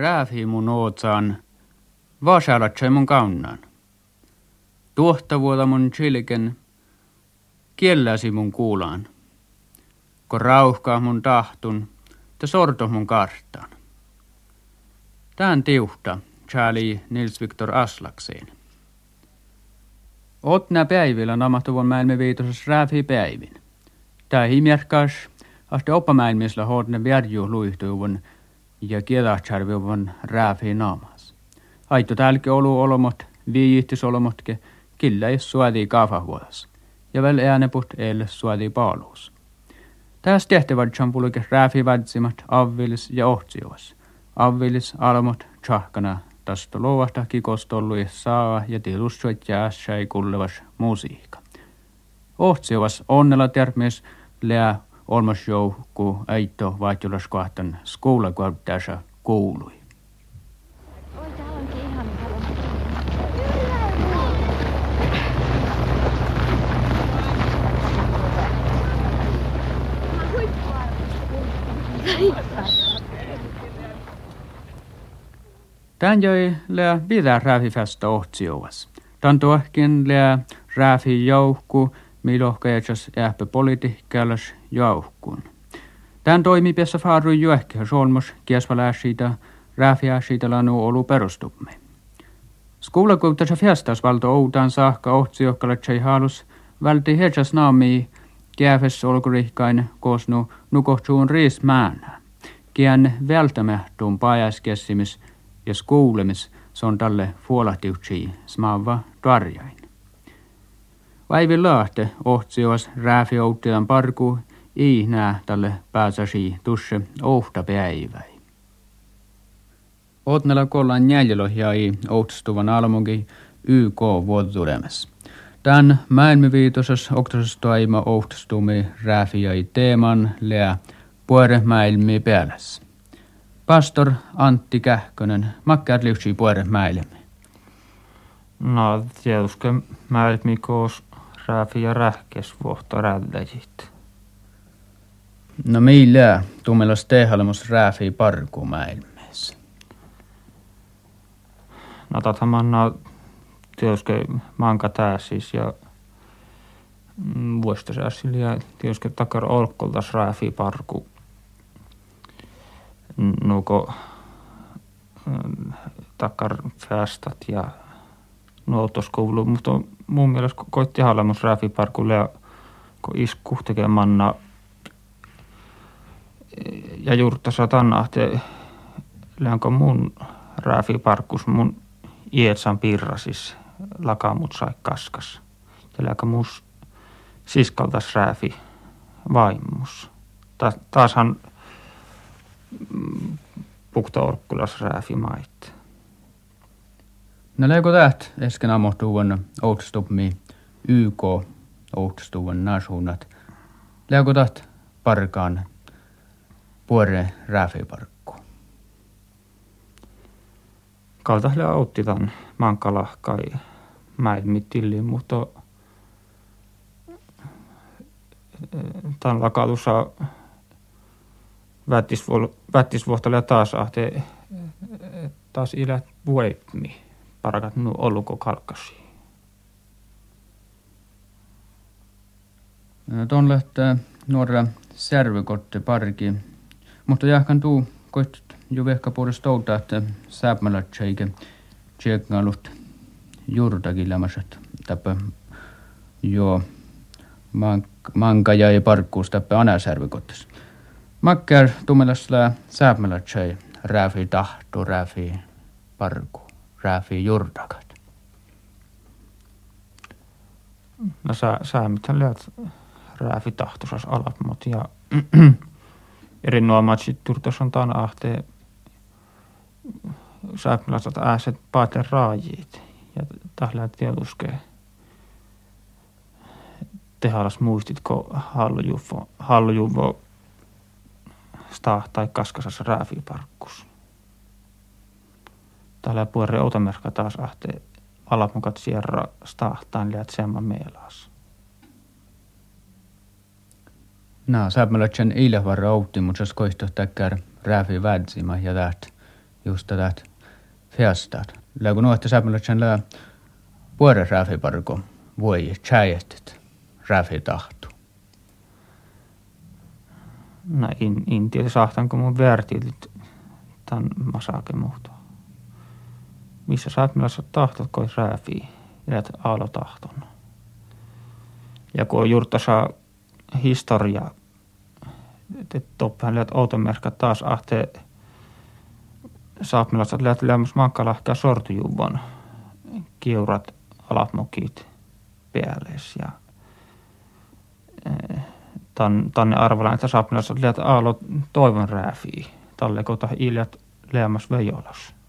rääfi mun ootsaan, vaasalatsai mun kaunan. Tuohtavuota mun chilken, kielläsi mun kuulaan. Kun rauhkaa mun tahtun, te sorto mun karttaan. Tään tiuhta, Charlie Nils Victor Aslakseen. Otna päivillä namatuvon maailman viitosas rääfi päivin. Tää himjärkas, asti oppamäilmisellä hodne värju ja kielahtsarvivun rääfi naamas. Aitto täälke olu olomot, viihtis olomotke, killä ei suodi kaafahuodas. Ja väl ääneput eille suodi paaluus. Tästä tehtävät champuluke rääfi vädzimat avvilis ja ohtsioas. Avvilis almot tjahkana tästä luovasta kikostollu saa ja tilussuet jäässä kullevas musiikka. Ohtsioas onnella termies lää olmas joukku äitto vaihtulas skuulla tässä kuului. Tän joi lää vidä rääfifästä ohtsioas. Tän tuohkin lää rääfi joukku, milohkajatsas ähpä politiikkallas joukkun. Tän toimipiessä faaru juohkia solmos kiesvalääsiitä rääfiäsiitä lanu olu perustumme. Skuulakuuttasa fiestas valto outaan saakka ohtsiokkalatsai halus välti hetsas naami kääfes olkurihkain kosnu nukohtsuun riismäänä. Kien välttämähtuun pajaskessimis ja skuulemis se on tälle fuolahtiutsii smaava tarjain. Vaivi lahte ohtsioas rääfiouttilan parku ei nää tälle pääsäsi tusse ohta päiväi. Otnella kollan jäljellä ei ohtstuvan almongi YK vuotulemes. Tän mäelmiviitosas oktosas toima ohtstumi rääfiai teeman puore mäelmi pääläs. Pastor Antti Kähkönen, makkar liuksi puore mäelmi. No, tietysti mäelmi koos rääfi ja rähkes vuotta rädläjit. No millä tumelas tehalemus rääfi parku mäelmeessä? No tathaman no, tietysti manka tää siis ja vuostasääsillä ja tietysti takar olkoltas rääfi parku nuko takar fästat ja nuotoskoulu, mutta mun mielestä koitti halemus rääfiparkulle ja kun isku tekee manna ja juurta satan ahte länkö mun rääfiparkus mun ietsan pirrasis lakamut sai kaskas. Ja länkö mus siskaltas rääfi vaimus. Ta, taashan pukta orkkulas rääfi mait. No lego täht esken ammohtuvan outstupmi YK outstuvan nasuunat. Lego täht parkaan puore rääfiparkku. Kaltahle autti tämän mankalahkai mäilmittilli, mutta tämän lakatussa vättisvuohtalla taas ahte taas ilät vuoipmi parakat nu olluko kalkkasi. No, Tuon lähtee nuora särvykotte parki, mutta jahkan tuu koit jo vehka puolesta touta, että sääpmällä tseike tsekkailut juurtakin lämmäset täppä jo manka ja parkkuus täppä anasärvykottes. Makker tumelas lää sääpmällä tsei rääfi tahto, rääfi parku, rääfi jurtakat. No sä, sä mitä löydät rääfi tahtusas alapmot ja erinomaisesti turtos on tämän ahteen sääpmäläiset ääset paaten raajit ja tällä tietuske tehalas muistitko hallujufo, hallujufo sta tai kaskasassa rääfiparkkus. Täällä puolelle outamerkka taas ahte alamukat sierra stahtaan liät semman meelas. No, sääpmällä sen ilahvarra outti, mutta se koistu täkkär rääfi vädsima ja täht just tätä fiastat. Lägu nuotta säpälötsän lää puore rääfiparko voi tjäjästit rääfi tahtu. No in, in tiedä saahtanko mun vertilit tämän masake muuta. Missä saat millaista tahtot koi rääfi ja aalo tahton. Ja kun juurta saa historia, että toppahan liät outomerkka taas ahte saapmilaista liät lämmäs mankkalahkaa sortujuvon kiurat alatmokit päälles ja eh, tan, tanne arvolaan, että saapmilaista liät aalo toivon rääfiä. Talle kota iljat leämäs vejolas.